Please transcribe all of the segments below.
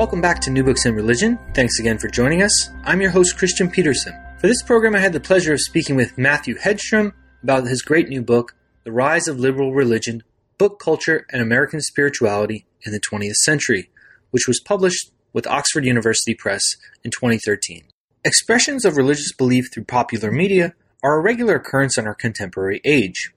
Welcome back to New Books in Religion. Thanks again for joining us. I'm your host, Christian Peterson. For this program, I had the pleasure of speaking with Matthew Hedstrom about his great new book, The Rise of Liberal Religion Book Culture and American Spirituality in the 20th Century, which was published with Oxford University Press in 2013. Expressions of religious belief through popular media are a regular occurrence in our contemporary age.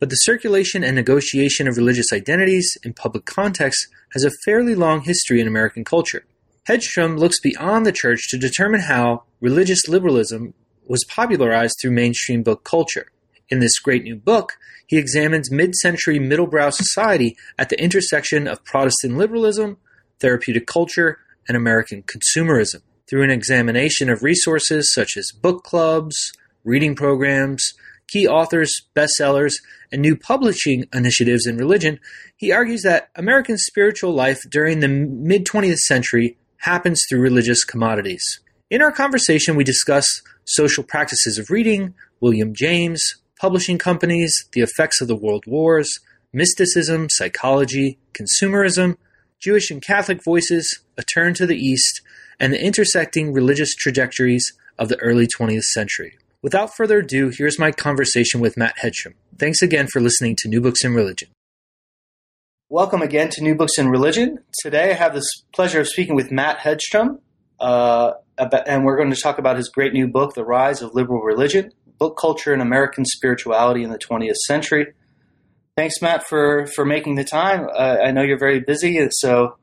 But the circulation and negotiation of religious identities in public contexts has a fairly long history in American culture. Hedstrom looks beyond the church to determine how religious liberalism was popularized through mainstream book culture. In this great new book, he examines mid century middlebrow society at the intersection of Protestant liberalism, therapeutic culture, and American consumerism. Through an examination of resources such as book clubs, reading programs, key authors, bestsellers, and new publishing initiatives in religion, he argues that American spiritual life during the mid 20th century happens through religious commodities. In our conversation, we discuss social practices of reading, William James, publishing companies, the effects of the world wars, mysticism, psychology, consumerism, Jewish and Catholic voices, a turn to the East, and the intersecting religious trajectories of the early 20th century. Without further ado, here's my conversation with Matt Hedstrom. Thanks again for listening to New Books in Religion. Welcome again to New Books in Religion. Today I have this pleasure of speaking with Matt Hedstrom, uh, about, and we're going to talk about his great new book, The Rise of Liberal Religion Book Culture and American Spirituality in the 20th Century. Thanks, Matt, for, for making the time. Uh, I know you're very busy, so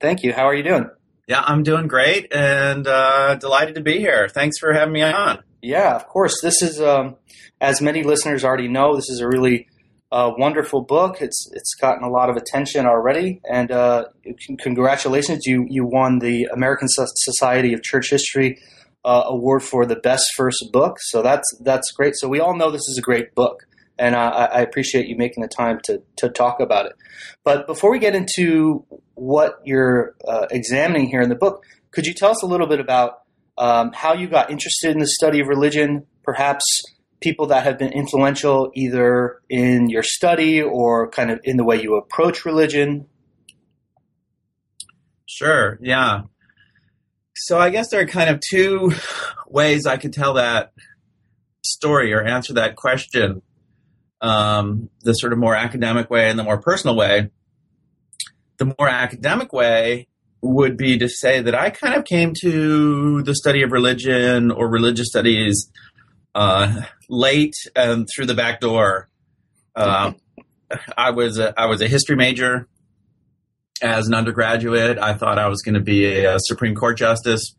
thank you. How are you doing? Yeah, I'm doing great and uh, delighted to be here. Thanks for having me on. Yeah, of course. This is, um, as many listeners already know, this is a really uh, wonderful book. It's it's gotten a lot of attention already, and uh, congratulations! You you won the American Society of Church History uh, award for the best first book. So that's that's great. So we all know this is a great book, and I, I appreciate you making the time to to talk about it. But before we get into what you're uh, examining here in the book, could you tell us a little bit about um, how you got interested in the study of religion, perhaps people that have been influential either in your study or kind of in the way you approach religion? Sure, yeah. So I guess there are kind of two ways I could tell that story or answer that question um, the sort of more academic way and the more personal way. The more academic way would be to say that I kind of came to the study of religion or religious studies uh, late and through the back door. Uh, I was a, I was a history major as an undergraduate. I thought I was going to be a, Supreme Court justice.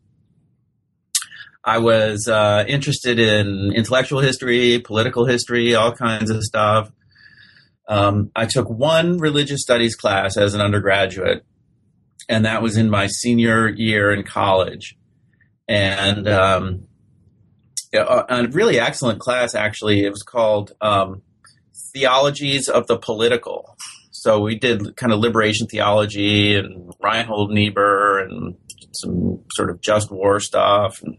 I was uh, interested in intellectual history, political history, all kinds of stuff. Um, I took one religious studies class as an undergraduate and that was in my senior year in college. And um, a really excellent class, actually. It was called um, Theologies of the Political. So we did kind of liberation theology and Reinhold Niebuhr and some sort of just war stuff. And,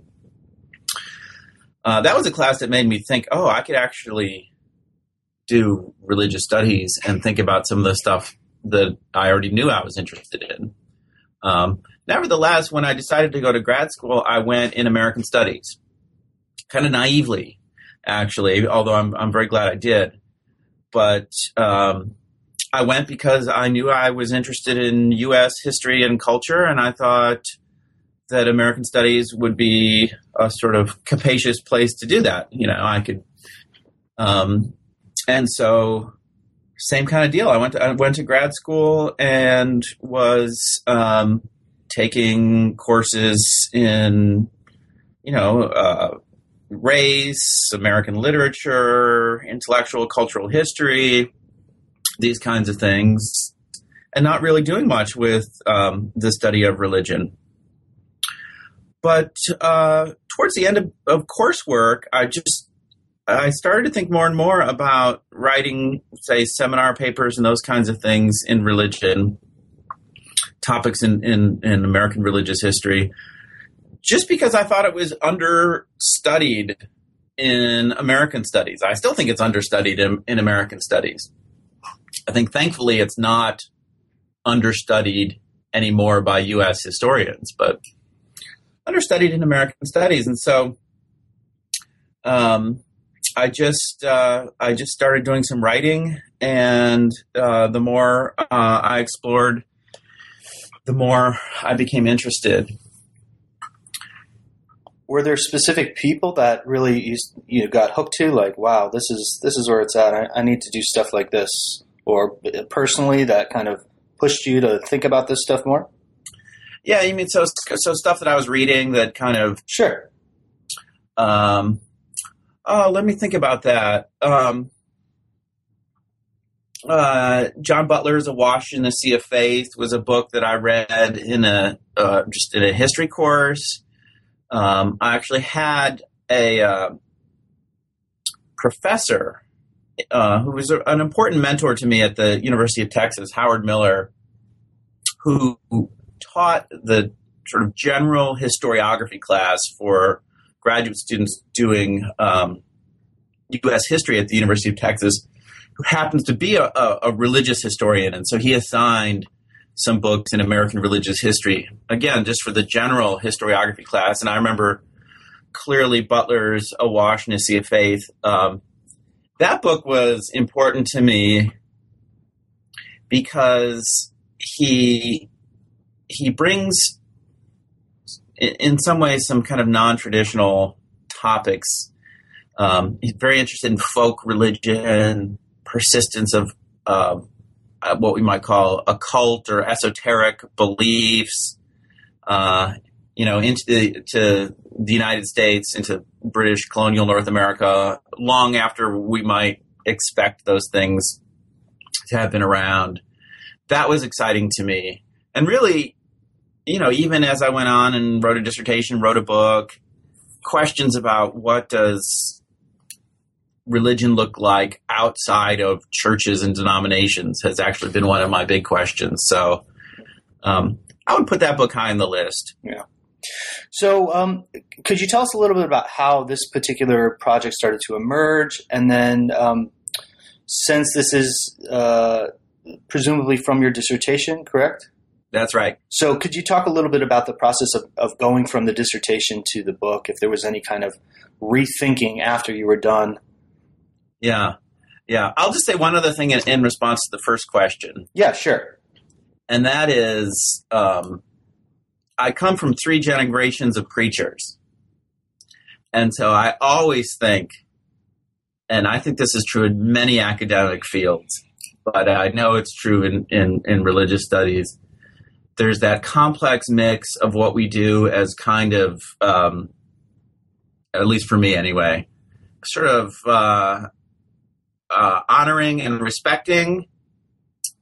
uh, that was a class that made me think, oh, I could actually do religious studies and think about some of the stuff that I already knew I was interested in. Um, nevertheless, when I decided to go to grad school, I went in American Studies, kind of naively, actually. Although I'm I'm very glad I did. But um, I went because I knew I was interested in U.S. history and culture, and I thought that American Studies would be a sort of capacious place to do that. You know, I could, um, and so same kind of deal. I went to, I went to grad school and was um, taking courses in, you know, uh, race, American literature, intellectual cultural history, these kinds of things, and not really doing much with um, the study of religion. But uh, towards the end of, of coursework, I just I started to think more and more about writing, say, seminar papers and those kinds of things in religion, topics in, in, in American religious history, just because I thought it was understudied in American studies. I still think it's understudied in, in American studies. I think thankfully it's not understudied anymore by U.S. historians, but understudied in American studies. And so um, I just uh, I just started doing some writing, and uh, the more uh, I explored, the more I became interested. Were there specific people that really you, you got hooked to? Like, wow, this is this is where it's at. I, I need to do stuff like this, or personally that kind of pushed you to think about this stuff more? Yeah, you mean so so stuff that I was reading that kind of sure. Um, oh, let me think about that. Um, uh, Jon Butler's "Awash in the Sea of Faith" was a book that I read in a uh, just in a history course. Um, I actually had a uh, professor who was a, an important mentor to me at the University of Texas, Howard Miller, who taught the sort of general historiography class for graduate students doing um, U.S. history at the University of Texas, who happens to be a, a, a religious historian, and so he assigned some books in American religious history. Again, just for the general historiography class, and I remember clearly Butler's Awash in a Sea of Faith. Um, that book was important to me because he he brings in some ways some kind of non-traditional topics. Um, he's very interested in folk religion persistence of uh, what we might call occult or esoteric beliefs uh, you know into the, to the united states into british colonial north america long after we might expect those things to have been around. That was exciting to me. And really you know, even as I went on and wrote a dissertation, wrote a book, questions about what does religion look like outside of churches and denominations has actually been one of my big questions. So um, I would put that book high on the list. Yeah. So, um, could you tell us a little bit about how this particular project started to emerge? And then, um, since this is uh, presumably from your dissertation, correct? That's right. So, could you talk a little bit about the process of, of going from the dissertation to the book, if there was any kind of rethinking after you were done? Yeah. Yeah. I'll just say one other thing in, in response to the first question. Yeah, sure. And that is um, I come from three generations of preachers. And so I always think, and I think this is true in many academic fields, but I know it's true in, in, in religious studies there's that complex mix of what we do as kind of, um, at least for me anyway, sort of uh, uh, honoring and respecting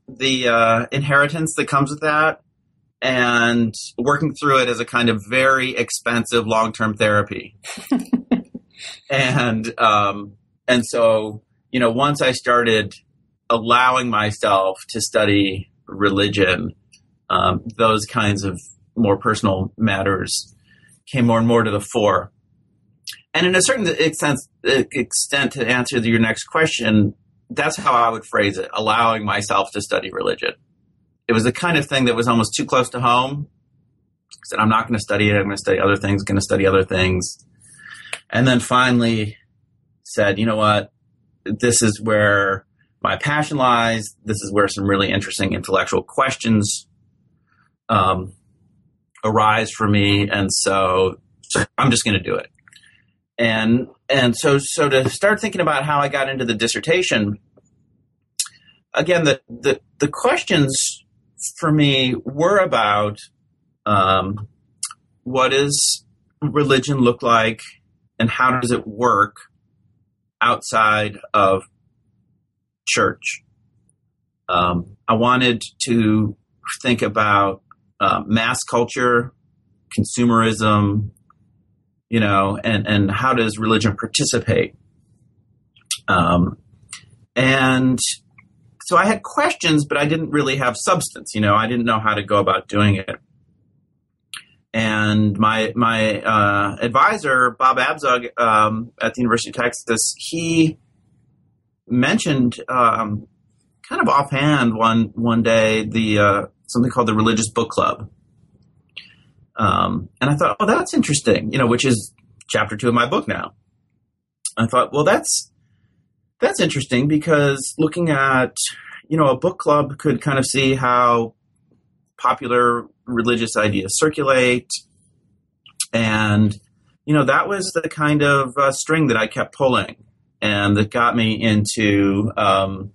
the uh, inheritance that comes with that and working through it as a kind of very expensive long-term therapy. And um, and so you know once i started allowing myself to study religion um, those kinds of more personal matters came more and more to the fore. And in a certain extent, extent to answer your next question, that's how I would phrase it, allowing myself to study religion. It was the kind of thing that was almost too close to home. I said, I'm not going to study it. I'm going to study other things, going to study other things. And then finally said, you know what? This is where my passion lies. This is where some really interesting intellectual questions um, arise for me, and so, so I'm just going to do it. And and so so to start thinking about how I got into the dissertation, again, the the, the questions for me were about um, what does religion look like, and how does it work outside of church. Um, I wanted to think about uh, mass culture, consumerism, you know, and, and how does religion participate? Um, and so I had questions, but I didn't really have substance. You know, I didn't know how to go about doing it. And my my uh, advisor, Bob Abzug, um, at the University of Texas, he mentioned um, kind of offhand one one day the uh, something called the Religious Book Club, um, and I thought, oh, that's interesting. You know, which is chapter two of my book now. I thought, well, that's that's interesting because looking at you know a book club could kind of see how popular religious ideas circulate and you know that was the kind of uh, string that i kept pulling and that got me into um,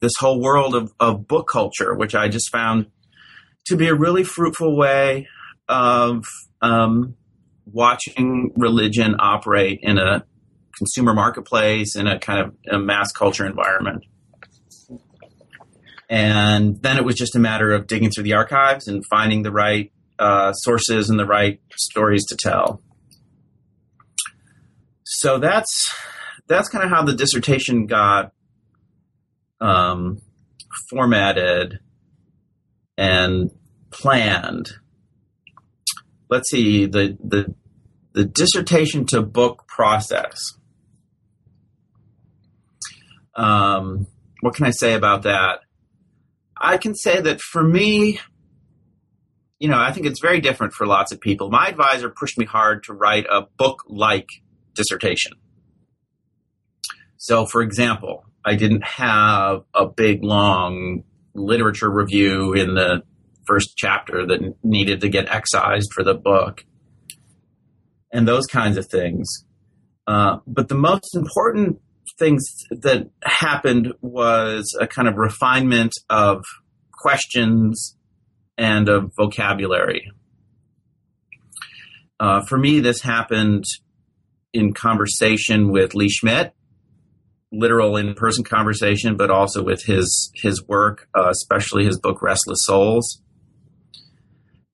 this whole world of, of book culture which i just found to be a really fruitful way of um, watching religion operate in a consumer marketplace in a kind of a mass culture environment. And then it was just a matter of digging through the archives and finding the right uh, sources and the right stories to tell. So that's that's kind of how the dissertation got um, formatted and planned. Let's see the the the dissertation to book process um, what can I say about that? I can say that for me, you know, I think it's very different for lots of people. My advisor pushed me hard to write a book like dissertation. So, for example, I didn't have a big, long literature review in the first chapter that needed to get excised for the book and those kinds of things. Uh, but the most important things that happened was a kind of refinement of questions and of vocabulary. Uh, for me, this happened in conversation with Leigh Schmidt, literal in-person conversation, but also with his his work, uh, especially his book Restless Souls.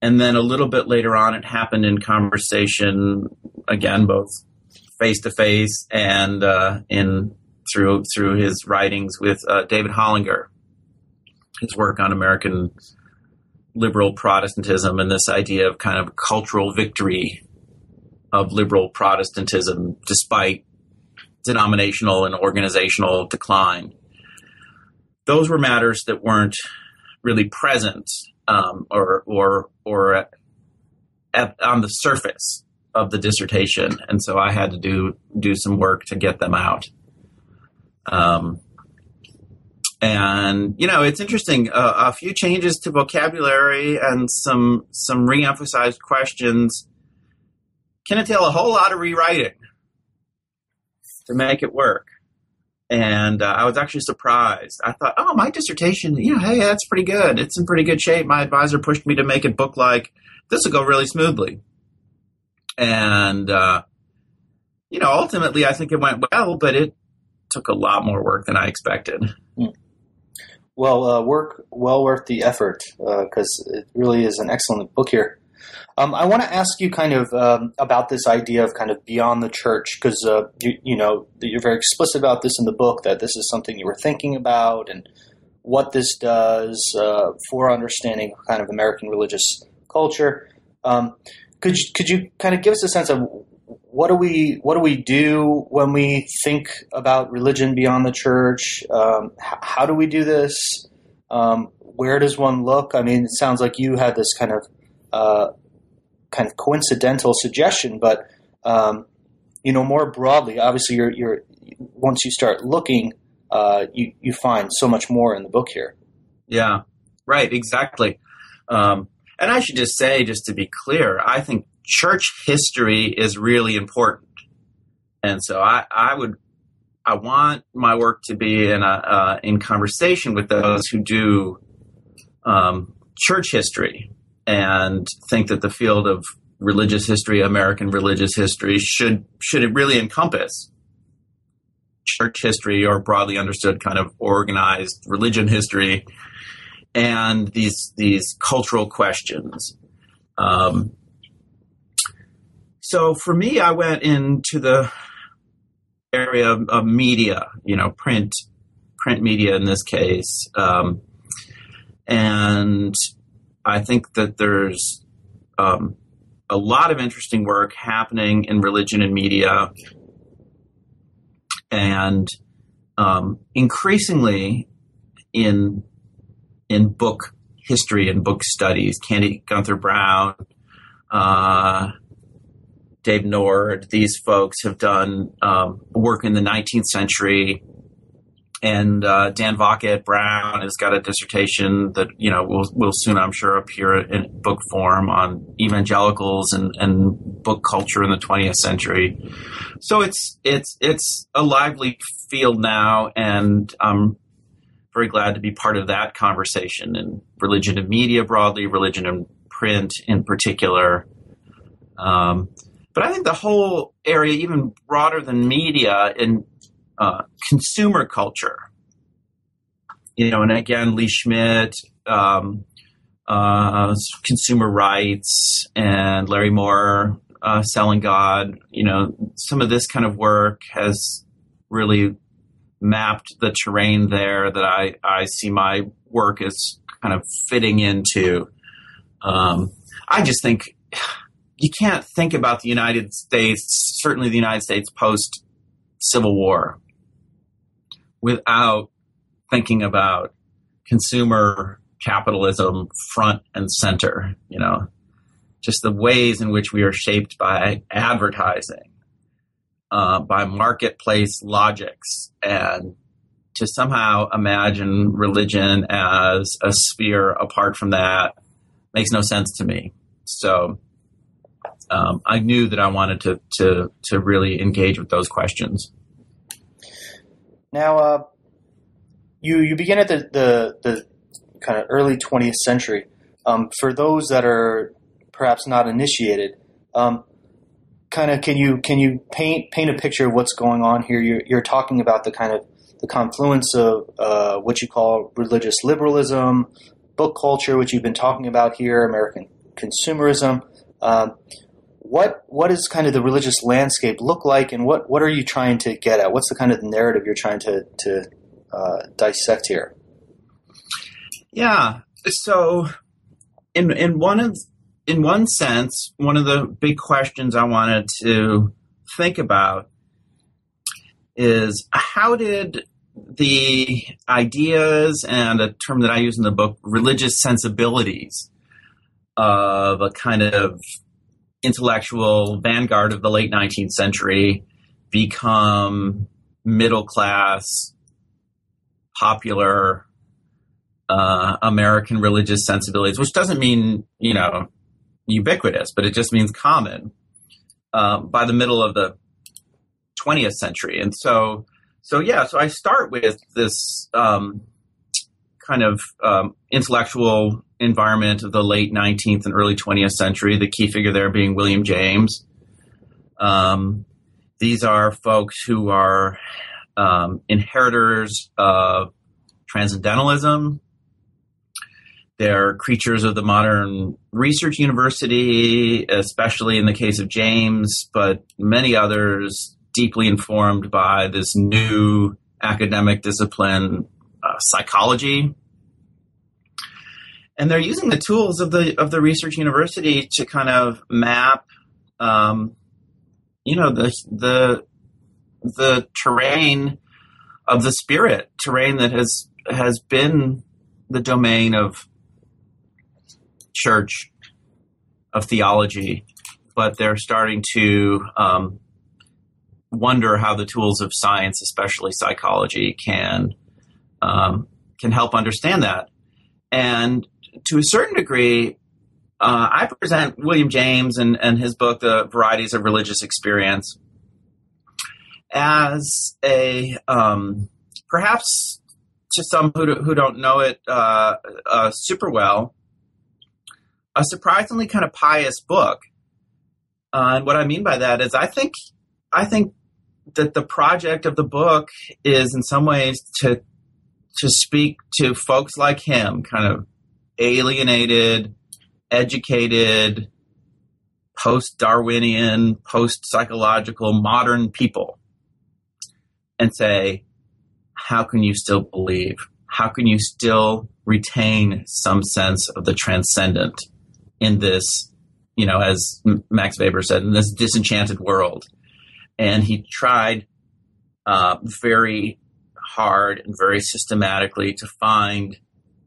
And then a little bit later on, it happened in conversation again, both face to face and uh, in through through his writings with uh, David Hollinger, his work on American liberal Protestantism and this idea of kind of cultural victory of liberal Protestantism despite denominational and organizational decline. Those were matters that weren't really present um, or or or at, on the surface of the dissertation, and so I had to do do some work to get them out. Um, and you know, it's interesting. Uh, a few changes to vocabulary and some some re-emphasized questions can entail a whole lot of rewriting to make it work. And uh, I was actually surprised. I thought, oh, my dissertation, you know, hey, that's pretty good. It's in pretty good shape. My advisor pushed me to make it book like. This will go really smoothly and uh, you know, ultimately, I think it went well, but it took a lot more work than I expected. Hmm. Well, uh, work well worth the effort because uh, it really is an excellent book here. Um, I want to ask you kind of um, about this idea of kind of beyond the church because uh, you, you know you're very explicit about this in the book that this is something you were thinking about and what this does uh, for understanding kind of American religious culture. Um, could you, could you kind of give us a sense of what do we what do we do when we think about religion beyond the church? Um, h- how do we do this? Um, where does one look? I mean, it sounds like you had this kind of uh, kind of coincidental suggestion, but um, you know, more broadly, obviously, you're, you're once you start looking, uh, you you find so much more in the book here. Yeah, right, exactly. Um, and I should just say, just to be clear, I think church history is really important. And so I, I would, I want my work to be in a, uh, in conversation with those who do um, church history and think that the field of religious history, American religious history, should should it really encompass church history or broadly understood kind of organized religion history and these these cultural questions. Um, so for me, I went into the area of, of, media, you know, print print media in this case, um, and I think that there's um, a lot of interesting work happening in religion and media, and um, increasingly in in book history and book studies. Candy Gunther Brown, uh, Dave Nord, these folks have done um, work in the 19th century. And uh, Dan Vaca at Brown has got a dissertation that you know will will soon, I'm sure, appear in book form on evangelicals and, and book culture in the 20th century. So it's it's it's a lively field now, and I'm very glad to be part of that conversation and religion and media broadly, religion and print in particular. Um, but I think the whole area, even broader than media, in uh, consumer culture, you know, and again, Leigh Schmidt, um, uh, consumer rites, and Larry Moore, uh, selling God, you know, some of this kind of work has really mapped the terrain there that I, I see my work as kind of fitting into. Um, I just think you can't think about the United States, certainly the United States post Civil War, without thinking about consumer capitalism front and center. You know, just the ways in which we are shaped by advertising uh, by marketplace logics and to somehow imagine religion as a sphere apart from that makes no sense to me. So um, I knew that I wanted to, to, to really engage with those questions. Now, uh, you, you begin at the, the, the kind of early 20th century. Um, for those that are perhaps not initiated, um, kind of can you can you paint paint a picture of what's going on here? You're, you're talking about the kind of the confluence of uh, what you call religious liberalism, book culture, which you've been talking about here, American consumerism. Um, what what does kind of the religious landscape look like, and what what are you trying to get at? What's the kind of narrative you're trying to to uh, dissect here? Yeah. So, in in one of in one sense, one of the big questions I wanted to think about is how did the ideas and a term that I use in the book, religious sensibilities of a kind of intellectual vanguard of the late 19th century become middle class, popular uh, American religious sensibilities, which doesn't mean, you know, ubiquitous, but it just means common uh, by the middle of the 20th century. And so, so yeah, so I start with this um, kind of um, intellectual environment of the late 19th and early 20th century, the key figure there being William James. Um, these are folks who are um, inheritors of transcendentalism, they're creatures of the modern research university, especially in the case of James, but many others deeply informed by this new academic discipline, uh, psychology. And they're using the tools of the of the research university to kind of map, um, you know, the the the terrain of the spirit, terrain that has has been the domain of church of theology, but they're starting to um, wonder how the tools of science, especially psychology, can um, can help understand that. And to a certain degree, uh, I present William James and, and his book, The Varieties of Religious Experience, as a um, perhaps to some who, who don't know it uh, uh, super well, a surprisingly kind of pious book. Uh, and what I mean by that is, I think, I think that the project of the book is in some ways to to speak to folks like him, kind of alienated, educated, post Darwinian, post psychological, modern people, and say, how can you still believe? How can you still retain some sense of the transcendent in this, you know, as Max Weber said, in this disenchanted world? And he tried uh, very hard and very systematically to find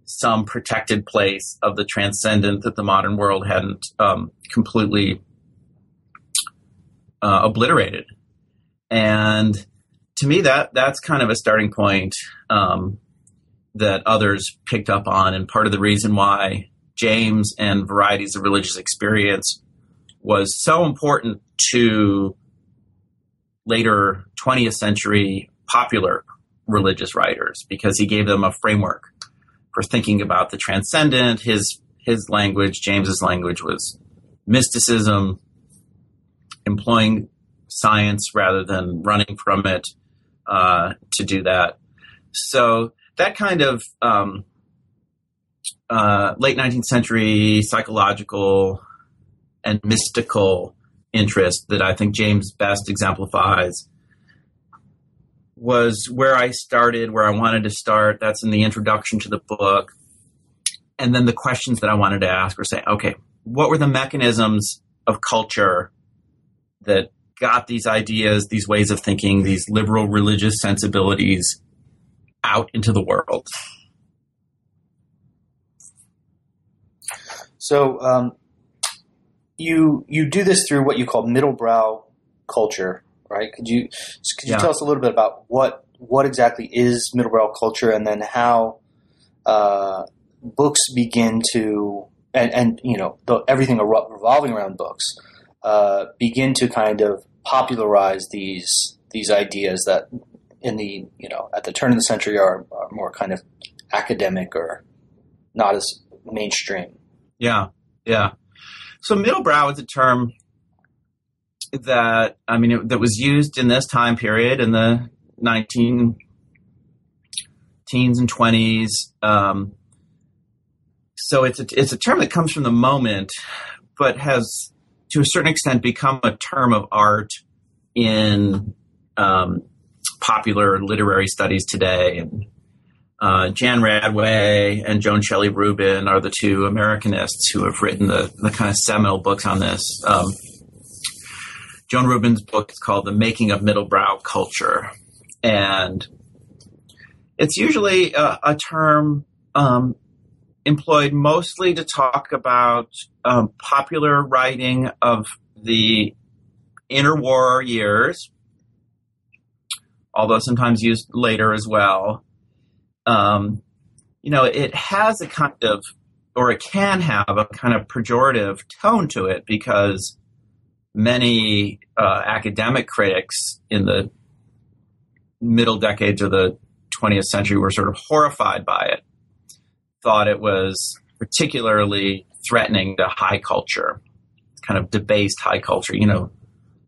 some protected place of the transcendent that the modern world hadn't um, completely uh, obliterated. And to me, that that's kind of a starting point um, that others picked up on, and part of the reason why James and varieties of religious experience was so important to later 20th century popular religious writers because he gave them a framework thinking about the transcendent. His his language, James's language, was mysticism, employing science rather than running from it uh, to do that. So that kind of um, uh, late 19th century psychological and mystical interest that I think James best exemplifies was where I started, where I wanted to start. That's in the introduction to the book. And then the questions that I wanted to ask were saying, okay, what were the mechanisms of culture that got these ideas, these ways of thinking, these liberal religious sensibilities out into the world? So um, you you do this through what you call middle brow culture, right? Could you could you yeah. tell us a little bit about what what exactly is middle brow culture, and then how uh, books begin to and, and you know the, everything revolving around books uh, begin to kind of popularize these these ideas that in the you know at the turn of the century are, are more kind of academic or not as mainstream. Yeah, yeah. So middle brow is a term that I mean it, that was used in this time period in the 19 teens and 20s. Um, so it's a, it's a term that comes from the moment, but has to a certain extent become a term of art in um, popular literary studies today. And uh, Jan Radway and Joan Shelley Rubin are the two Americanists who have written the, the kind of seminal books on this. Um, Joan Rubin's book is called The Making of Middlebrow Culture. And it's usually a, a term um, employed mostly to talk about um, popular writing of the interwar years, although sometimes used later as well. Um, you know, it has a kind of, or it can have a kind of pejorative tone to it because many uh, academic critics in the middle decades of the 20th century were sort of horrified by it, thought it was particularly threatening to high culture, kind of debased high culture. You know,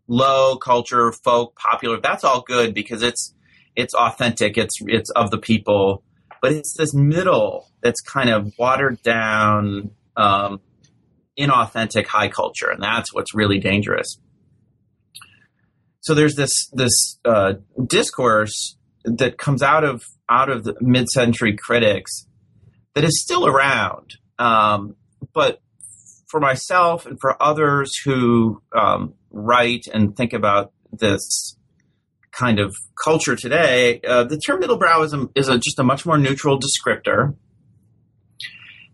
low culture, folk, popular. That's all good because it's it's authentic. It's it's of the people, but it's this middle that's kind of watered down, um, inauthentic high culture, and that's what's really dangerous. So there's this this uh, discourse that comes out of out of the mid-century critics that is still around, um, but for myself and for others who um, write and think about this kind of culture today, uh, the term middlebrow is, a, is a, just a much more neutral descriptor.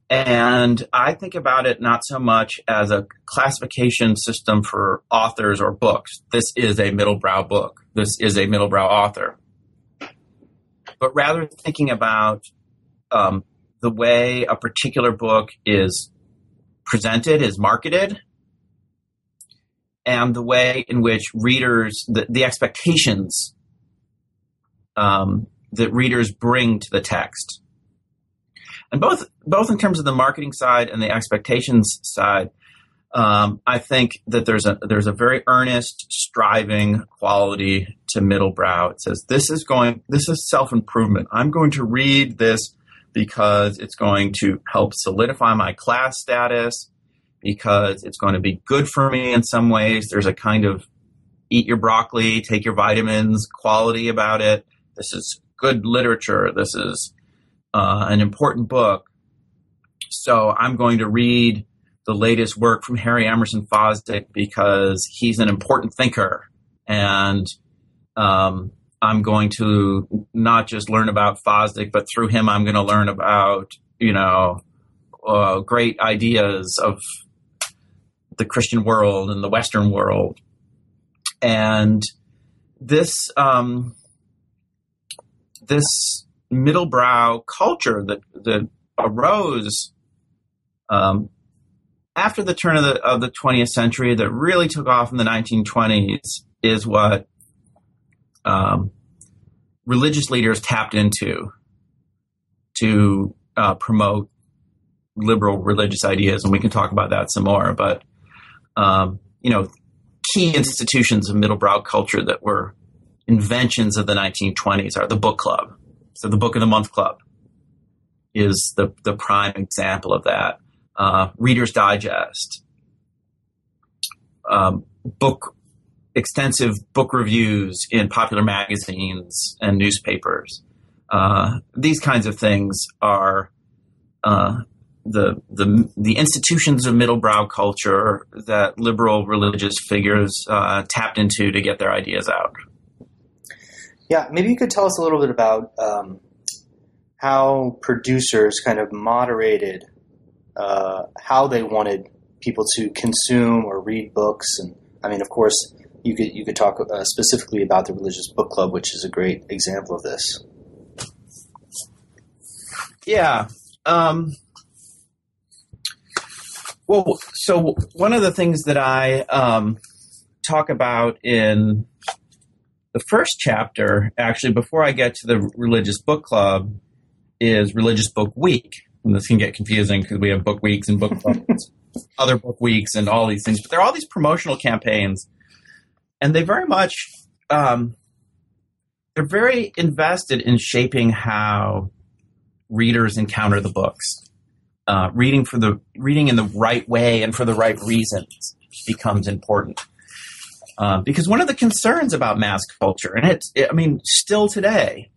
And I think about it not so much as a classification system for authors or books. This is a middlebrow book. This is a middlebrow author. But rather thinking about um, the way a particular book is presented, is marketed, and the way in which readers, the, the expectations um, that readers bring to the text. And both, both in terms of the marketing side and the expectations side, Um, I think that there's a there's a very earnest, striving quality to Middlebrow. It says this is going this is self improvement. I'm going to read this because it's going to help solidify my class status, because it's going to be good for me in some ways. There's a kind of eat your broccoli, take your vitamins quality about it. This is good literature. This is uh, an important book. So I'm going to read the latest work from Harry Emerson Fosdick because he's an important thinker. And um, I'm going to not just learn about Fosdick, but through him, I'm going to learn about, you know, uh, great ideas of the Christian world and the Western world. And this, um, this middlebrow culture that, that arose um, after the turn of the of the 20th century that really took off in the 1920s is what um, religious leaders tapped into to uh, promote liberal religious ideas, and we can talk about that some more. But um, you know, key institutions of middlebrow culture that were inventions of the 1920s are the book club. So the Book of the Month Club is the the prime example of that uh, Reader's Digest, um, book extensive book reviews in popular magazines and newspapers. Uh, these kinds of things are uh, the, the the institutions of middlebrow culture that liberal religious figures uh, tapped into to get their ideas out. Yeah, maybe you could tell us a little bit about um, how producers kind of moderated uh, how they wanted people to consume or read books. And I mean, of course, you could you could talk uh, specifically about the religious book club, which is a great example of this. Yeah. Um, well, so one of the things that I um, talk about in the first chapter, actually, before I get to the religious book club, is Religious Book Week. And this can get confusing because we have book weeks and book clubs, other book weeks, and all these things. But there are all these promotional campaigns, and they very much um, they're very invested in shaping how readers encounter the books. Uh, reading for the reading in the right way and for the right reasons becomes important. Uh, because one of the concerns about mass culture, and it's, it, I mean, still today,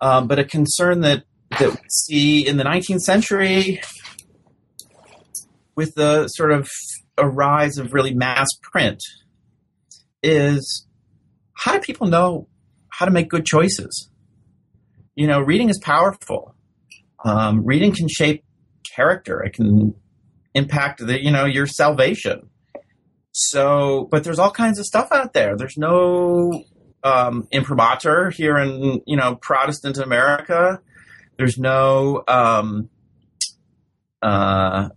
um, but a concern that that we see in the 19th century with the sort of a rise of really mass print is how do people know how to make good choices? You know, reading is powerful. Um, reading can shape character. It can impact the you know your salvation. So, but there's all kinds of stuff out there. There's no um, imprimatur here in you know Protestant America. There's no um, uh,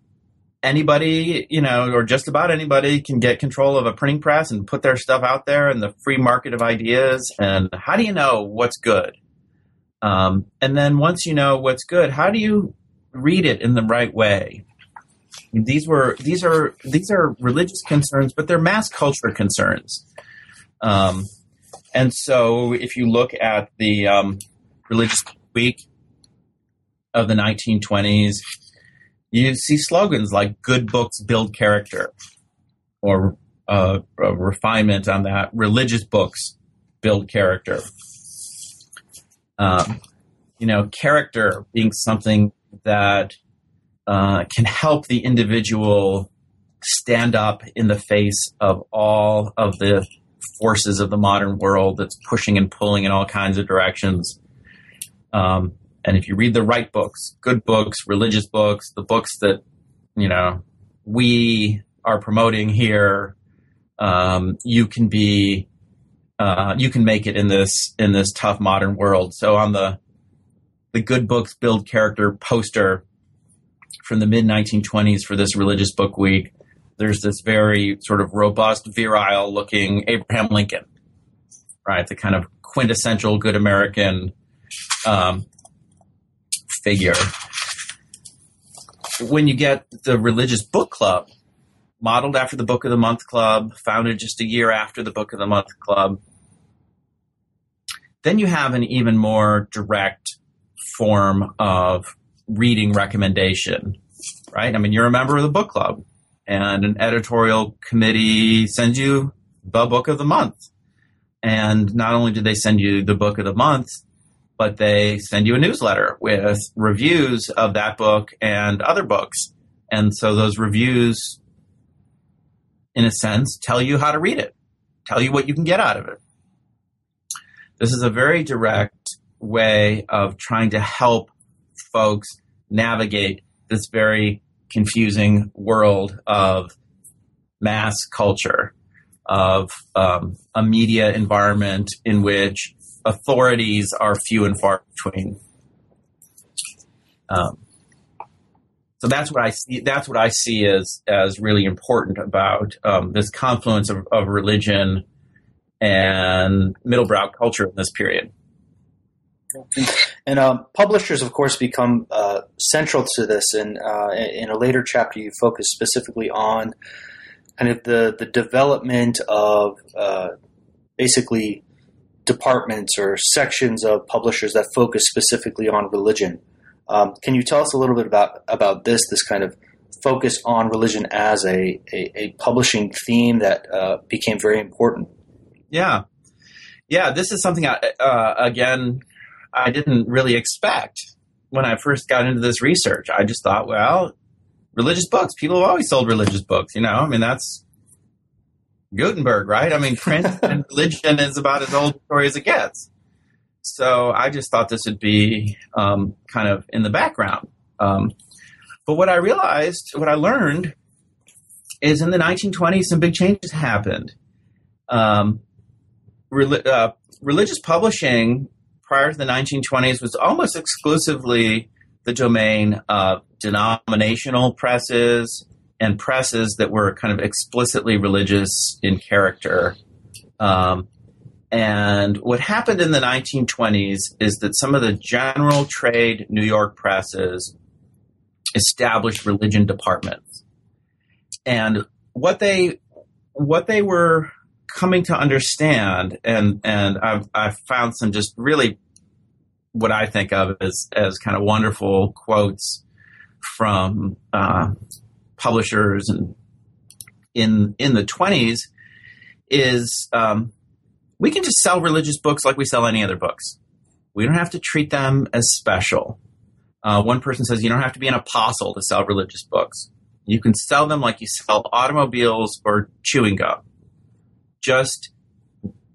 anybody, you know, or just about anybody can get control of a printing press and put their stuff out there in the free market of ideas. And how do you know what's good? Um, and then once you know what's good, how do you read it in the right way? These were these are these are religious concerns, but they're mass culture concerns. Um, and so, if you look at the um, religious week of the 1920s, you see slogans like "Good books build character," or uh, a refinement on that. Religious books build character. Um, you know, character being something that uh, can help the individual stand up in the face of all of the forces of the modern world that's pushing and pulling in all kinds of directions. Um, and if you read the right books, good books, religious books, the books that, you know, we are promoting here, um, you can be, uh, you can make it in this, in this tough modern world. So on the, the good books build character poster from the mid 1920s for this religious book week, there's this very sort of robust, virile looking Abraham Lincoln, right? The kind of quintessential good American, um, figure. When you get the religious book club, modeled after the Book of the Month Club, founded just a year after the Book of the Month Club. Then you have an even more direct form of reading recommendation, right? I mean, you're a member of the book club, and an editorial committee sends you the book of the month. And not only do they send you the book of the month, but they send you a newsletter with reviews of that book and other books. And so those reviews, in a sense, tell you how to read it, tell you what you can get out of it. This is a very direct way of trying to help folks navigate this very confusing world of mass culture, of um, a media environment in which authorities are few and far between. Um, so that's what I see. That's what I see as as really important about um, this confluence of, of religion and middlebrow culture in this period. And uh, publishers, of course, become uh, central to this. And uh, in a later chapter, you focus specifically on kind of the the development of uh, basically departments or sections of publishers that focus specifically on religion. Um, can you tell us a little bit about about this? This kind of focus on religion as a a, a publishing theme that uh, became very important. Yeah, yeah. This is something I, uh, again I didn't really expect when I first got into this research. I just thought, well, religious books. People have always sold religious books. You know, I mean, that's Gutenberg, right? I mean, print and religion is about as old a story as it gets. So I just thought this would be um, kind of in the background. Um, but what I realized, what I learned, is in the 1920s, some big changes happened. Um, re- uh, religious publishing prior to the 1920s was almost exclusively the domain of denominational presses and presses that were kind of explicitly religious in character. Um, and what happened in the 1920s is that some of the general trade New York presses established religion departments. And what they what they were coming to understand, and and I've I've found some just really what I think of as as kind of wonderful quotes from uh, publishers and in in the twenties is um, we can just sell religious books like we sell any other books. We don't have to treat them as special. Uh, one person says you don't have to be an apostle to sell religious books. You can sell them like you sell automobiles or chewing gum just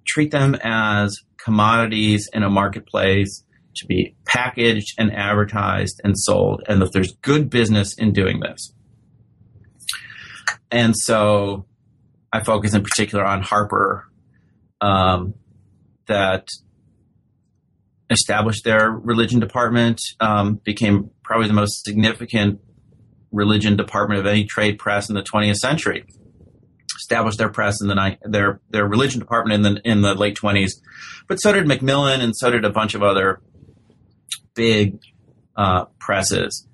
treat them as commodities in a marketplace to be packaged and advertised and sold, and that there's good business in doing this. And so I focus in particular on Harper, um, that established their religion department, um, became probably the most significant religion department of any trade press in the 20th century established their press in the their their religion department in the in the late twenties, but so did Macmillan and so did a bunch of other big uh, presses.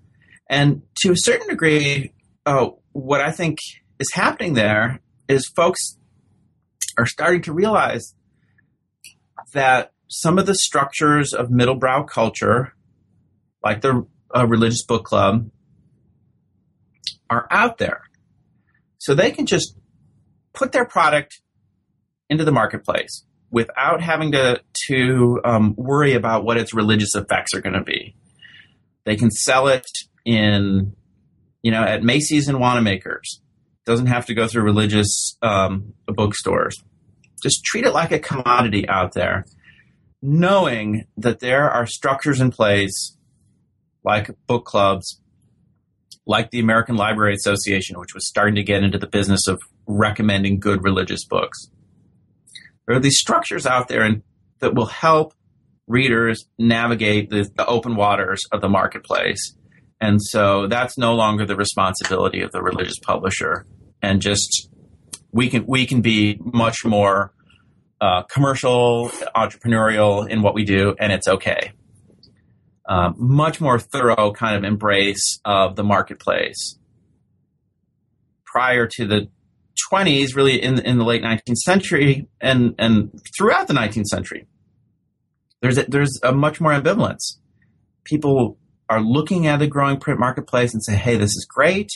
And to a certain degree, uh, what I think is happening there is folks are starting to realize that some of the structures of middlebrow culture, like the uh, religious book club, are out there. So they can just put their product into the marketplace without having to to um, worry about what its religious effects are going to be. They can sell it in, you know, at Macy's and Wanamaker's. Doesn't have to go through religious um, bookstores. Just treat it like a commodity out there, knowing that there are structures in place, like book clubs, like the American Library Association, which was starting to get into the business of recommending good religious books. There are these structures out there and, that will help readers navigate the, the open waters of the marketplace. And so that's no longer the responsibility of the religious publisher. And just we can we can be much more uh, commercial, entrepreneurial in what we do, and it's okay. Uh, much more thorough kind of embrace of the marketplace prior to the 20s, really in in the late 19th century, and and throughout the 19th century, there's a, there's a much more ambivalence. People are looking at the growing print marketplace and say, "Hey, this is great.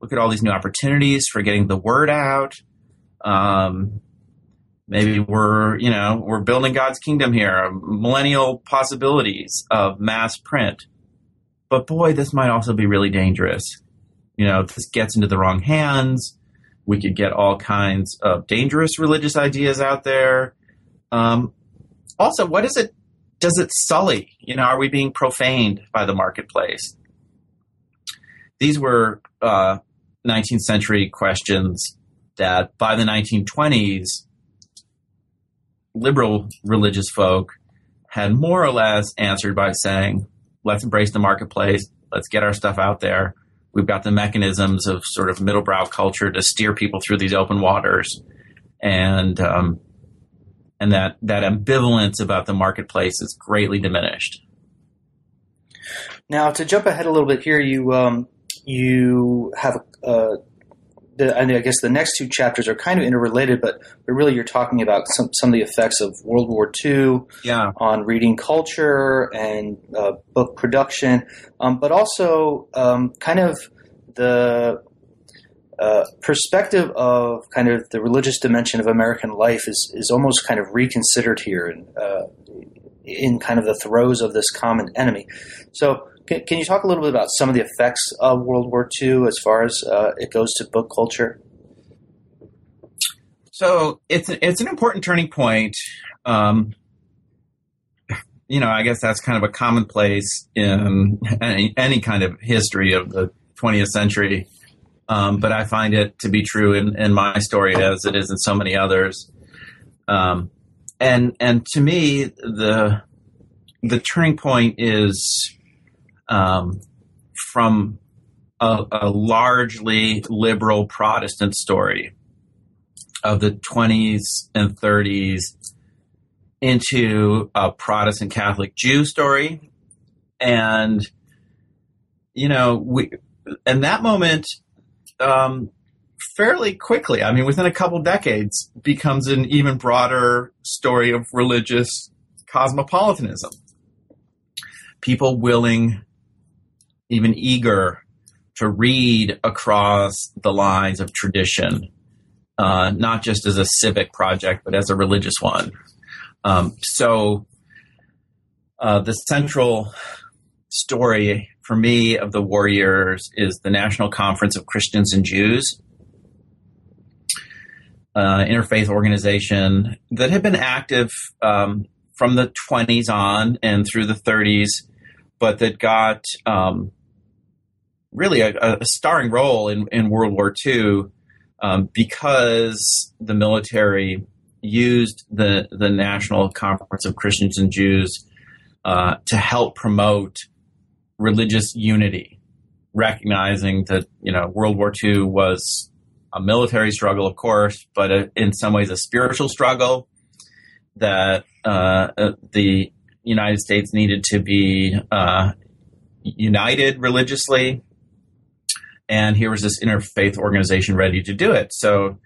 Look at all these new opportunities for getting the word out." Um, maybe we're you know we're building God's kingdom here, millennial possibilities of mass print. But boy, this might also be really dangerous. You know, if this gets into the wrong hands, we could get all kinds of dangerous religious ideas out there. Um, also, what is it? Does it sully? You know, are we being profaned by the marketplace? These were uh, 19th century questions that by the 1920s, liberal religious folk had more or less answered by saying, let's embrace the marketplace, let's get our stuff out there. We've got the mechanisms of sort of middlebrow culture to steer people through these open waters. And um, and that that ambivalence about the marketplace is greatly diminished. Now, to jump ahead a little bit here, you um, you have uh, the, I guess the next two chapters are kind of interrelated, but but really you're talking about some some of the effects of World War II yeah. on reading culture and uh, book production, um, but also um, kind of the uh, perspective of kind of the religious dimension of American life is is almost kind of reconsidered here, and uh, in kind of the throes of this common enemy. So, can, can, you talk a little bit about some of the effects of World War II as far as uh, it goes to book culture? So it's it's an important turning point. Um, you know, I guess that's kind of a commonplace in any, any kind of history of the 20th century. Um, but I find it to be true in, in my story as it is in so many others. Um, and and to me, the the turning point is um, from a, a, largely liberal Protestant story of the 20s and 30s into a Protestant Catholic Jew story, and you know we and that moment um, fairly quickly. I mean, within a couple decades, becomes an even broader story of religious cosmopolitanism. People willing, even eager, to read across the lines of tradition, uh, not just as a civic project, but as a religious one. Um, so, uh, the central story for me of the war years is the National Conference of Christians and Jews, uh, interfaith organization that had been active um, from the 20s on and through the 30s, but that got um, really a, a, starring role in, in World War II um, because the military used the the National Conference of Christians and Jews uh, to help promote religious unity, recognizing that you know World War II was a military struggle, of course, but a, in some ways a spiritual struggle that uh, uh, the United States needed to be uh, united religiously, and here was this interfaith organization ready to do it. So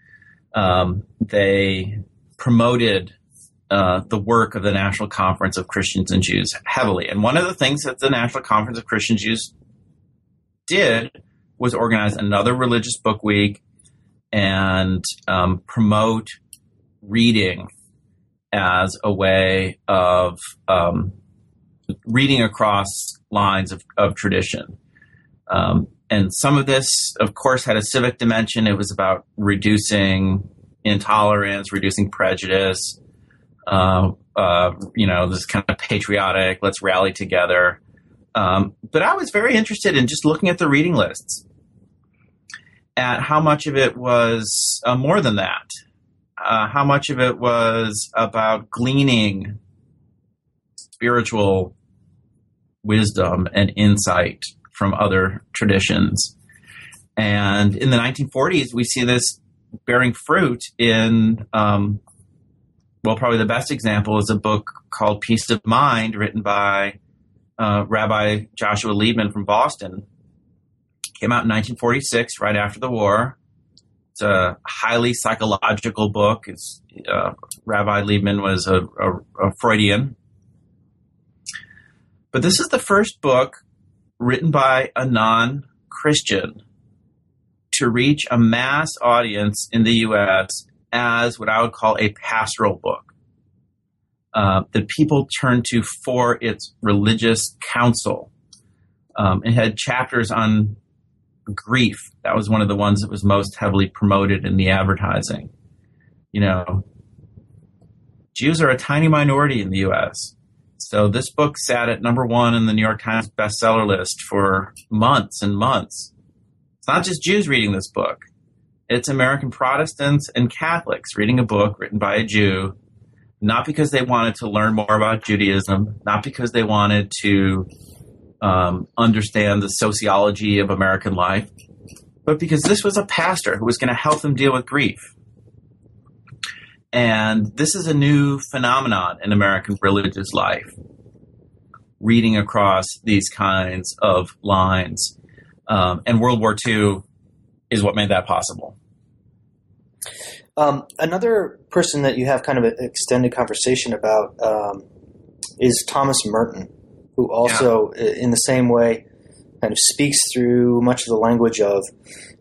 um, they promoted uh, the work of the National Conference of Christians and Jews heavily. And one of the things that the National Conference of Christian Jews did was organize another religious book week and um, promote reading as a way of um, reading across lines of, of tradition. Um, and some of this, of course, had a civic dimension. It was about reducing intolerance, reducing prejudice, uh, uh, you know, this kind of patriotic, let's rally together. Um, but I was very interested in just looking at the reading lists, at how much of it was uh, more than that, uh, how much of it was about gleaning spiritual wisdom and insight from other traditions. And in the 1940s, we see this bearing fruit in um, well, probably the best example is a book called Peace of Mind, written by uh, Rabbi Joshua Liebman from Boston. Came out in 1946, right after the war. It's a highly psychological book. It's, uh, Rabbi Liebman was a, a, a Freudian. But this is the first book written by a non Christian to reach a mass audience in the U.S. as what I would call a pastoral book uh, that people turn to for its religious counsel. Um, it had chapters on grief. That was one of the ones that was most heavily promoted in the advertising. You know, Jews are a tiny minority in the U.S. So this book sat at number one in the New York Times bestseller list for months and months. It's not just Jews reading this book. It's American Protestants and Catholics reading a book written by a Jew, not because they wanted to learn more about Judaism, not because they wanted to um, understand the sociology of American life, but because this was a pastor who was going to help them deal with grief. And this is a new phenomenon in American religious life, reading across these kinds of lines. Um, and World War II is what made that possible. Um, another person that you have kind of an extended conversation about um, is Thomas Merton, who also, yeah. in the same way, kind of speaks through much of the language of,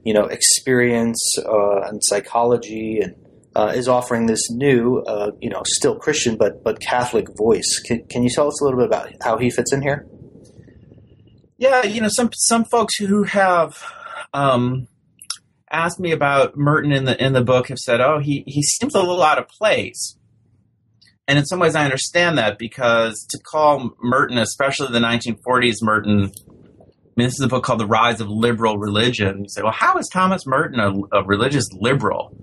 you know, experience uh, and psychology and uh, is offering this new, uh, you know, still Christian but but Catholic voice. Can, can you tell us a little bit about how he fits in here? Yeah, you know, some some folks who have um, asked me about Merton in the in the book have said, "Oh, he he seems a little out of place." And in some ways, I understand that because to call Merton, especially the 1940s Merton, I mean, this is a book called The Rise of Liberal Religion. You say, well, how is Thomas Merton a, a religious liberal?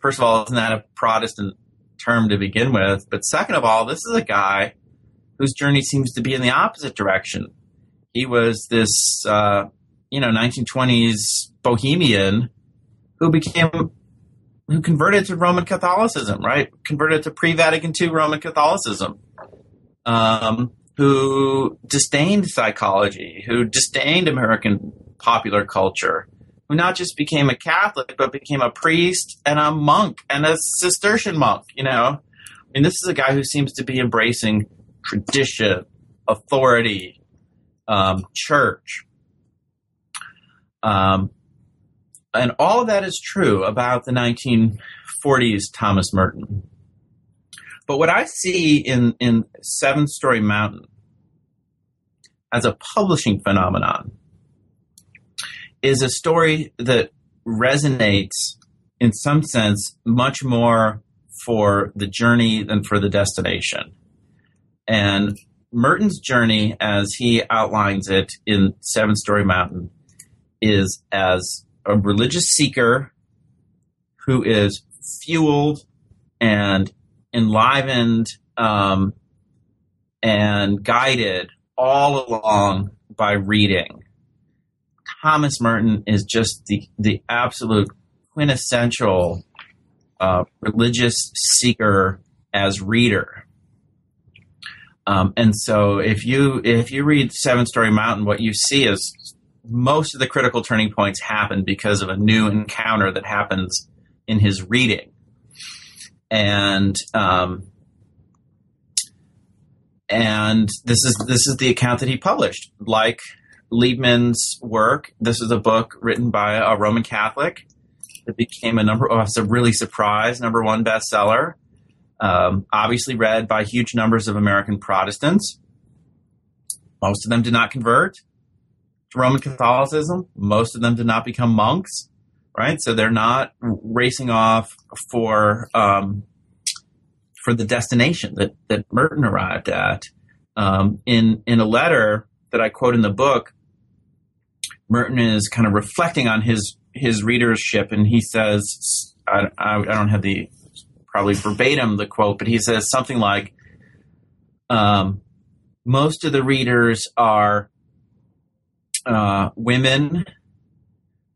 First of all, isn't that a Protestant term to begin with? But second of all, this is a guy whose journey seems to be in the opposite direction. He was this, uh, you know, 1920s bohemian who became, who converted to Roman Catholicism, right? Converted to pre-Vatican II Roman Catholicism. Um, who disdained psychology, who disdained American popular culture, who not just became a Catholic, but became a priest and a monk and a Cistercian monk, you know? I mean, this is a guy who seems to be embracing tradition, authority, um, church. Um, and all of that is true about the 1940s Thomas Merton. But what I see in, in Seven Storey Mountain as a publishing phenomenon is a story that resonates in some sense much more for the journey than for the destination. And Merton's journey, as he outlines it in Seven Storey Mountain, is as a religious seeker who is fueled and enlivened um, and guided all along by reading. Thomas Merton is just the the absolute quintessential uh, religious seeker as reader. Um, and so if you if you read Seven Storey Mountain, what you see is most of the critical turning points happen because of a new encounter that happens in his reading, and um, and this is this is the account that he published, like Liebman's work. This is a book written by a Roman Catholic that became a number. Oh, it's a really surprise number one bestseller. Um, obviously read by huge numbers of American Protestants. Most of them did not convert to Roman Catholicism. Most of them did not become monks. Right, so they're not racing off for um, for the destination that that Merton arrived at. Um, in in a letter that I quote in the book, Merton is kind of reflecting on his his readership, and he says, I, I, I don't have the probably verbatim the quote, but he says something like, um, "Most of the readers are uh, women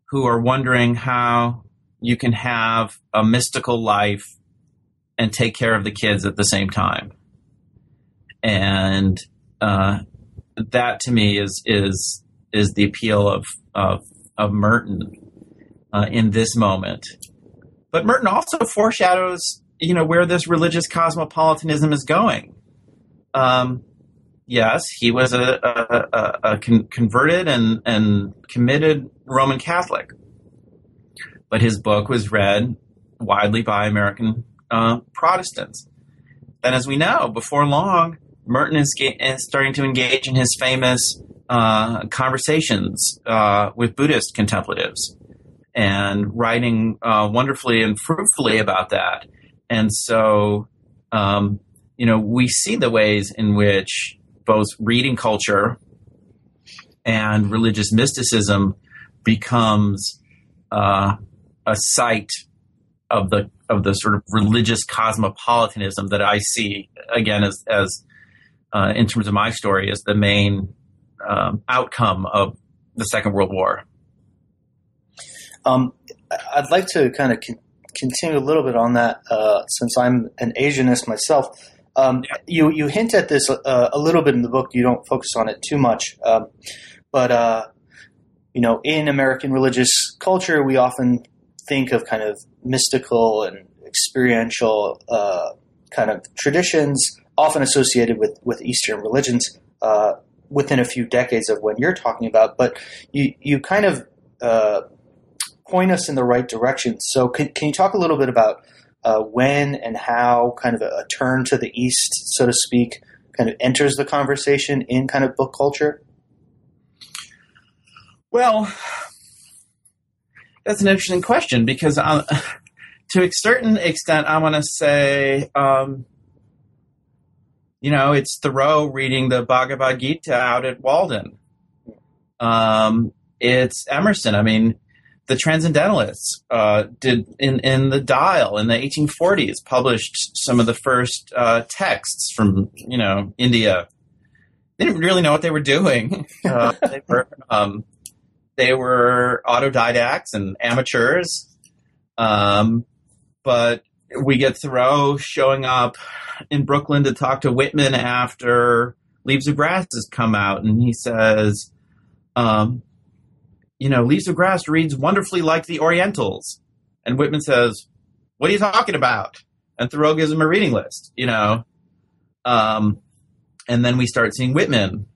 who are wondering how you can have a mystical life and take care of the kids at the same time." And uh, that to me is is is the appeal of, of of Merton uh, in this moment. But Merton also foreshadows, you know, where this religious cosmopolitanism is going. Um, yes, he was a, a, a, a con- converted and, and committed Roman Catholic, but his book was read widely by American uh, Protestants. Then, as we know, before long, Merton is, ga- is starting to engage in his famous uh, conversations uh, with Buddhist contemplatives and writing uh, wonderfully and fruitfully about that. And so, um, you know, we see the ways in which both reading culture and religious mysticism becomes uh, a site of the of the sort of religious cosmopolitanism that I see again as as uh, in terms of my story as the main um, outcome of the Second World War. Um, I'd like to kind of con- continue a little bit on that uh, since I'm an Asianist myself. Um, yeah. You you hint at this uh, a little bit in the book. You don't focus on it too much, um, but uh, you know, in American religious culture, we often think of kind of mystical and experiential uh, kind of traditions, often associated with with Eastern religions. Within a few decades of when you're talking about, but you you kind of uh, point us in the right direction. So, can, can you talk a little bit about uh, when and how kind of a, a, turn to the east, so to speak, kind of enters the conversation in kind of book culture? Well, that's an interesting question because uh, to a certain extent, I want to say, um, you know, it's Thoreau reading the Bhagavad Gita out at Walden. Um, it's Emerson. I mean, the Transcendentalists uh, did in in the Dial in the 1840s published some of the first uh, texts from you know India. They didn't really know what they were doing. Uh, they were um, they were autodidacts and amateurs, um, but we get Thoreau showing up in Brooklyn to talk to Whitman after Leaves of Grass has come out, and he says. Um, you know, Leaves of Grass reads wonderfully like the Orientals. And Whitman says, What are you talking about? And Thoreau gives him a reading list, you know. Um, and then we start seeing Whitman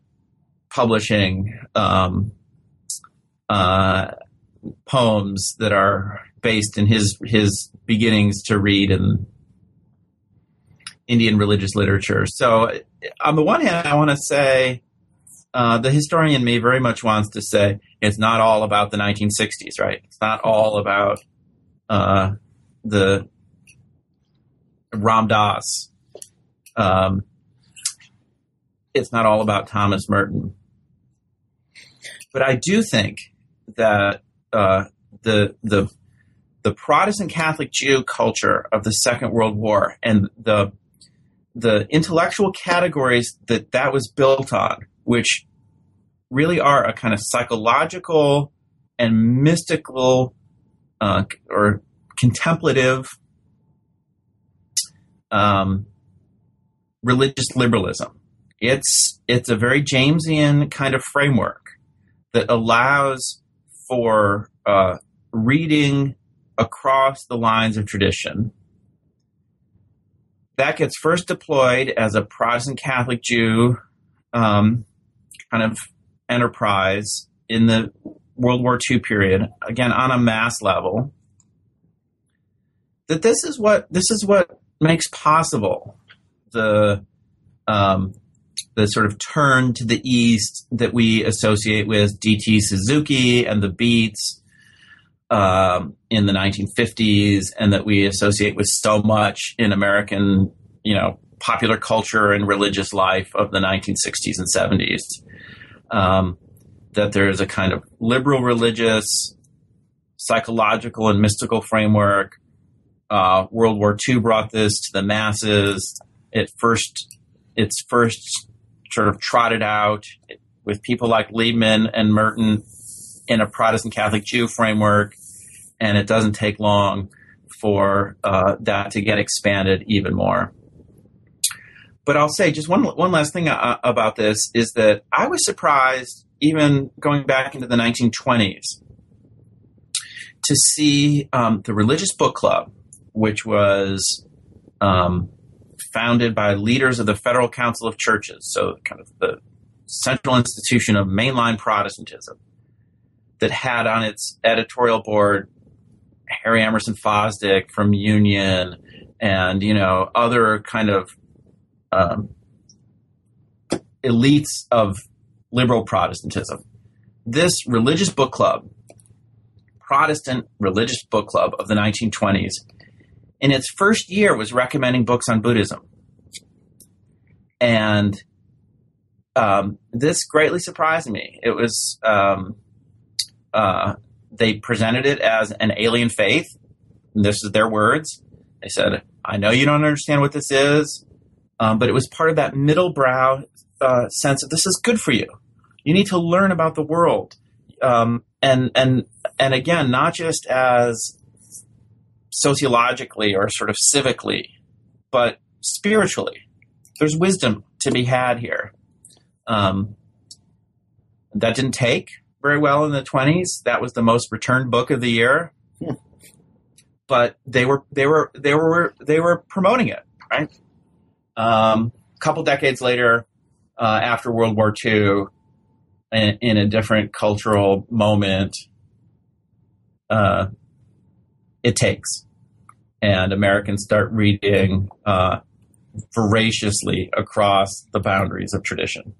publishing um, uh, poems that are based in his his beginnings to read in Indian religious literature. So, on the one hand, I want to say uh, the historian me very much wants to say it's not all about the 1960s, right? It's not all about uh, the Ram Dass. Um, it's not all about Thomas Merton. But I do think that uh, the the the Protestant Catholic Jew culture of the Second World War and the the intellectual categories that that was built on, which really are a kind of psychological and mystical uh, or contemplative um, religious liberalism. It's it's a very Jamesian kind of framework that allows for uh, reading across the lines of tradition. That gets first deployed as a Protestant Catholic Jew um, kind of enterprise in the World War II period, again on a mass level, that this is what this is what makes possible the um, the sort of turn to the east that we associate with D.T. Suzuki and the Beats um, in the 1950s, and that we associate with so much in American, you know, popular culture and religious life of the 1960s and 70s um, that there is a kind of liberal religious, psychological, and mystical framework. Uh, World War II brought this to the masses. It first, it's first sort of trotted out with people like Liebman and Merton in a Protestant Catholic Jew framework, and it doesn't take long for uh, that to get expanded even more. But I'll say just one one last thing uh, about this is that I was surprised, even going back into the 1920s, to see um, the Religious Book Club, which was um, founded by leaders of the Federal Council of Churches, so kind of the central institution of mainline Protestantism, that had on its editorial board Harry Emerson Fosdick from Union and you know other kind of um, elites of liberal Protestantism. This religious book club, Protestant religious book club of the 1920s, in its first year was recommending books on Buddhism. And um, this greatly surprised me. It was, um, uh, they presented it as an alien faith. this is their words. They said, I know you don't understand what this is, um, but it was part of that middle brow uh, sense of this is good for you. You need to learn about the world, um, and and and again, not just as sociologically or sort of civically, but spiritually. There's wisdom to be had here. Um, that didn't take very well in the 20s. That was the most returned book of the year. But they were they were they were they were promoting it, right? Um, a couple decades later, uh, after World War II, in, in, a different cultural moment, uh, it takes, and Americans start reading uh, voraciously across the boundaries of tradition.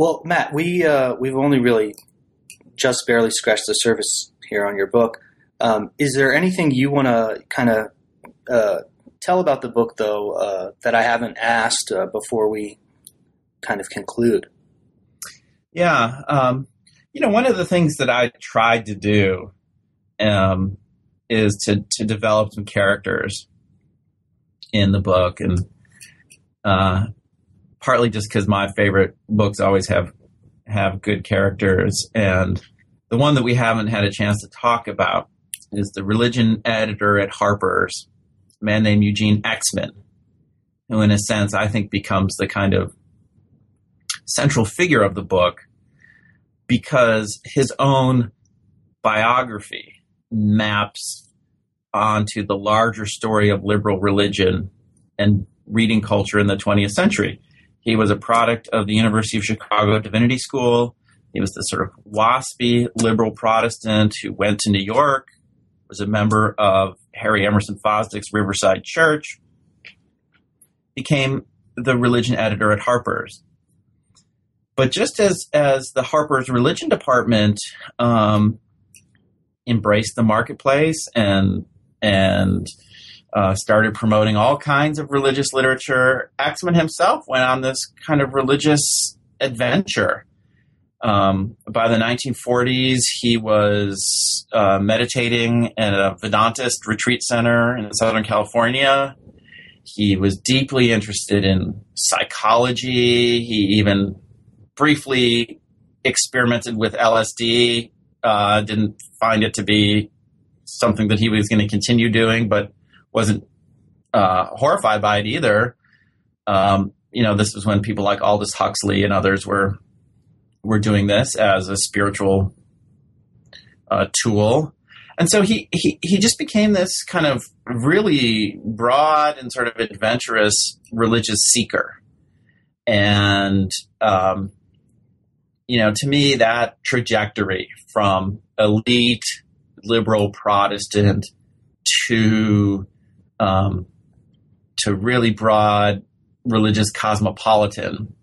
Well, Matt, we uh, we've only really just barely scratched the surface here on your book. Um, is there anything you want to kind of uh, tell about the book, though, uh, that I haven't asked uh, before we kind of conclude? Yeah, um, you know, one of the things that I tried to do um, is to to develop some characters in the book, and uh, partly just because my favorite books always have have good characters, and the one that we haven't had a chance to talk about is the religion editor at Harper's, a man named Eugene Exman, who, in a sense, I think becomes the kind of central figure of the book because his own biography maps onto the larger story of liberal religion and reading culture in the 20th century. He was a product of the University of Chicago Divinity School. He was the sort of waspy liberal Protestant who went to New York, was a member of Harry Emerson Fosdick's Riverside Church, became the religion editor at Harper's. But just as, as the Harper's religion department um, embraced the marketplace and and uh, started promoting all kinds of religious literature. Exman himself went on this kind of religious adventure. Um, by the 1940s, he was uh, meditating at a Vedantist retreat center in Southern California. He was deeply interested in psychology. He even briefly experimented with LSD. Uh, didn't find it to be something that he was going to continue doing, but wasn't uh, horrified by it either. Um, you know, this was when people like Aldous Huxley and others were were doing this as a spiritual uh, tool, and so he, he he just became this kind of really broad and sort of adventurous religious seeker, and um, you know, to me, that trajectory from elite liberal Protestant to um, to really broad religious cosmopolitan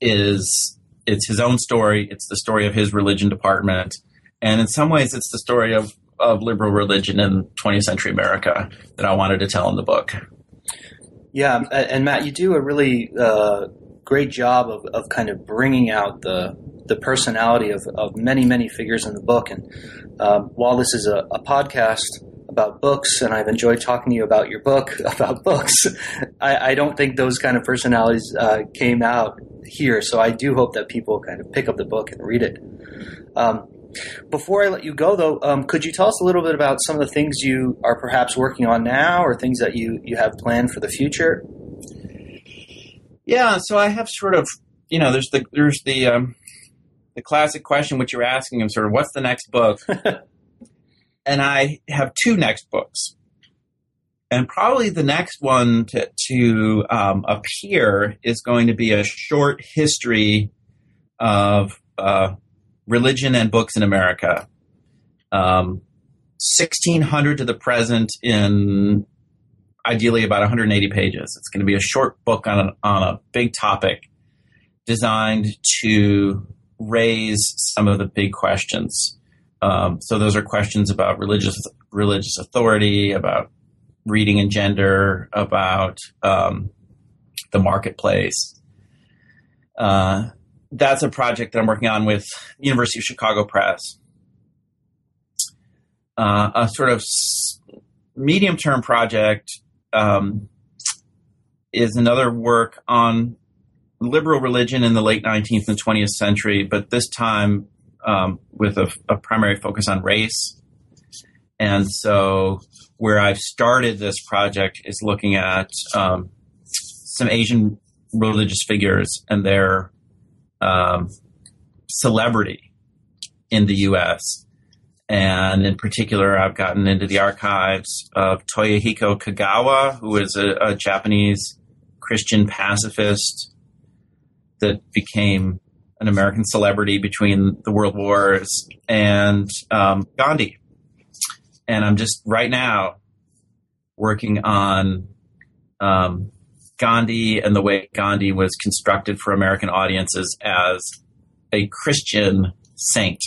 is it's his own story. It's the story of his religion department, and in some ways, it's the story of of liberal religion in 20th century America that I wanted to tell in the book. Yeah, and Matt, you do a really uh, great job of, of kind of bringing out the the personality of, of many many figures in the book. And um, while this is a, a podcast about books, and I've enjoyed talking to you about your book about books. I, I don't think those kind of personalities uh, came out here, so I do hope that people kind of pick up the book and read it. Um, before I let you go, though, um, could you tell us a little bit about some of the things you are perhaps working on now, or things that you you have planned for the future? Yeah, so I have sort of, you know, there's the there's the um, the classic question which you're asking him, sort of, what's the next book? and I have two next books. And probably the next one to, to um, appear is going to be a short history of uh, religion and books in America. Um, 1600 to the present in ideally about 180 pages. It's going to be a short book on a, on a big topic designed to raise some of the big questions. Um, so those are questions about religious religious authority, about reading and gender, about um, the marketplace. Uh, that's a project that I'm working on with University of Chicago Press. Uh, a sort of medium term project um, is another work on liberal religion in the late 19th and 20th century, but this time um, with a, a, primary focus on race. And so, where I've started this project is looking at um, some Asian religious figures and their um, celebrity in the U.S. And in particular, I've gotten into the archives of Toyohiko Kagawa, who is a, a Japanese Christian pacifist that became an American celebrity between the world wars and um, Gandhi. And I'm just right now working on um, Gandhi and the way Gandhi was constructed for American audiences as a Christian saint,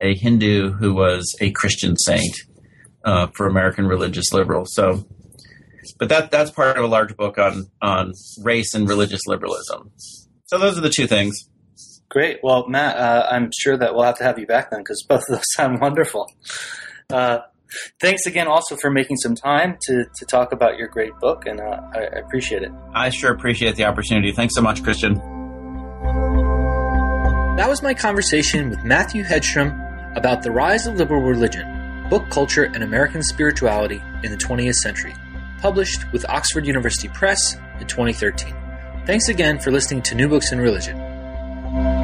a Hindu who was a Christian saint uh, for American religious liberals. So, but that that's part of a larger book on on race and religious liberalism. So those are the two things. Great. Well, Matt, uh, I'm sure that we'll have to have you back then because both of those sound wonderful. Uh, thanks again also for making some time to, to talk about your great book, and uh, I, I appreciate it. I sure appreciate the opportunity. Thanks so much, Christian. That was my conversation with Matthew Hedstrom about the rise of liberal religion, book culture, and American spirituality in the 20th century, published with Oxford University Press in 2013. Thanks again for listening to New Books in Religion.